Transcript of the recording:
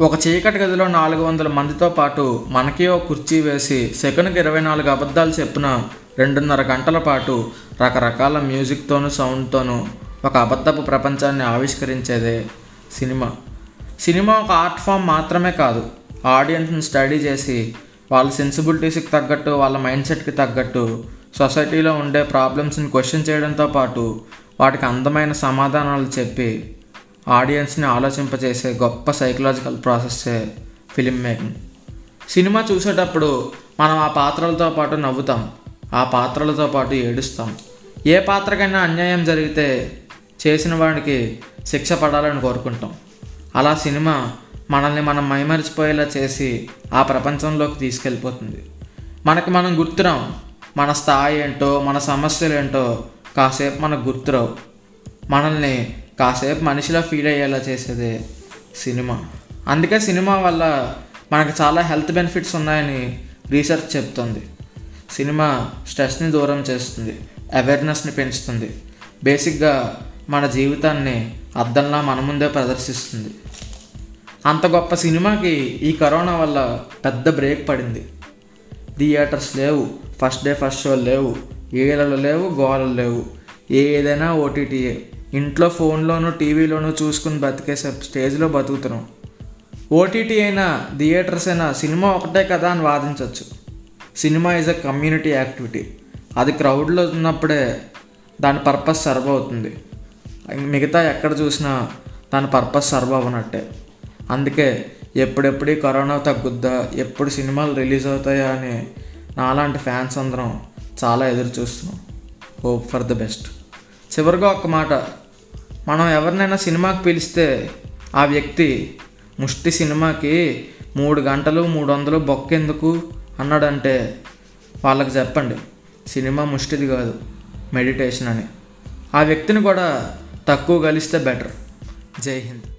ఒక చీకటి గదిలో నాలుగు వందల మందితో పాటు మనకి ఓ కుర్చీ వేసి సెకండ్కి ఇరవై నాలుగు అబద్ధాలు చెప్పిన రెండున్నర గంటల పాటు రకరకాల మ్యూజిక్తోనూ సౌండ్తోనూ ఒక అబద్ధపు ప్రపంచాన్ని ఆవిష్కరించేదే సినిమా. సినిమా ఒక ఆర్ట్ ఫామ్ మాత్రమే కాదు ఆడియన్స్ని స్టడీ చేసి వాళ్ళ సెన్సిబిలిటీస్కి తగ్గట్టు వాళ్ళ మైండ్ సెట్కి తగ్గట్టు సొసైటీలో ఉండే ప్రాబ్లమ్స్ని క్వశ్చన్ చేయడంతో పాటు వాటికి అందమైన సమాధానాలు చెప్పి ఆడియన్స్ని ఆలోచింపజేసే గొప్ప సైకలాజికల్ ప్రాసెస్సే ఫిలిం మేకింగ్. సినిమా చూసేటప్పుడు మనం ఆ పాత్రలతో పాటు నవ్వుతాం ఆ పాత్రలతో పాటు ఏడుస్తాం. ఏ పాత్రకైనా అన్యాయం జరిగితే చేసిన వాడికి శిక్ష పడాలని కోరుకుంటాం. అలా సినిమా మనల్ని మనం మైమరిచిపోయేలా చేసి ఆ ప్రపంచంలోకి తీసుకెళ్ళిపోతుంది. మనకి మనం గుర్తురాం మన స్థాయి ఏంటో మన సమస్యలు ఏంటో కాసేపు మనకు గుర్తురావు. మనల్ని కాసేపు మనిషిలా ఫీల్ అయ్యేలా చేసేదే సినిమా. అందుకే సినిమా వల్ల మనకు చాలా హెల్త్ బెనిఫిట్స్ ఉన్నాయని రీసెర్చ్ చెప్తుంది. సినిమా స్ట్రెస్ని దూరం చేస్తుంది అవేర్నెస్ని పెంచుతుంది. బేసిక్గా మన జీవితాన్ని అద్దంలా మన ముందే ప్రదర్శిస్తుంది. అంత గొప్ప సినిమాకి ఈ కరోనా వల్ల పెద్ద బ్రేక్ పడింది. థియేటర్స్ లేవు ఫస్ట్ డే ఫస్ట్ షో లేవు ఏలలు లేవు గోలలు లేవు ఏదైనా ఓటీటీఏ ఇంట్లో ఫోన్లోనూ టీవీలోనూ చూసుకుని బతికేసే స్టేజ్లో బతుకుతున్నాం. ఓటీటీ అయినా థియేటర్స్ అయినా సినిమా ఒకటే కదా అని వాదించవచ్చు cinema is a community activity. అది క్రౌడ్లో ఉన్నప్పుడే దాని పర్పస్ సర్వ్ అవుతుంది. మిగతా ఎక్కడ చూసినా దాని పర్పస్ సర్వ్ అవ్వనట్టే. అందుకే ఎప్పుడెప్పుడు కరోనా తగ్గుద్దా ఎప్పుడు సినిమాలు రిలీజ్ అవుతాయా అని నాలాంటి ఫ్యాన్స్ అందరం చాలా ఎదురు చూస్తున్నాం. Hope for the best. చివరిగా ఒక మాట. మనం ఎవరినైనా సినిమాకి పిలిస్తే ఆ వ్యక్తి ముష్టి సినిమాకి మూడు గంటలు మూడు వందలు బొక్కెందుకు? అన్నాడంటే వాళ్ళకి చెప్పండి. సినిమా ముష్టిది కాదు మెడిటేషన్ అని. ఆ వ్యక్తిని కూడా తక్కువ కలిస్తే బెటర్. జై హింద్.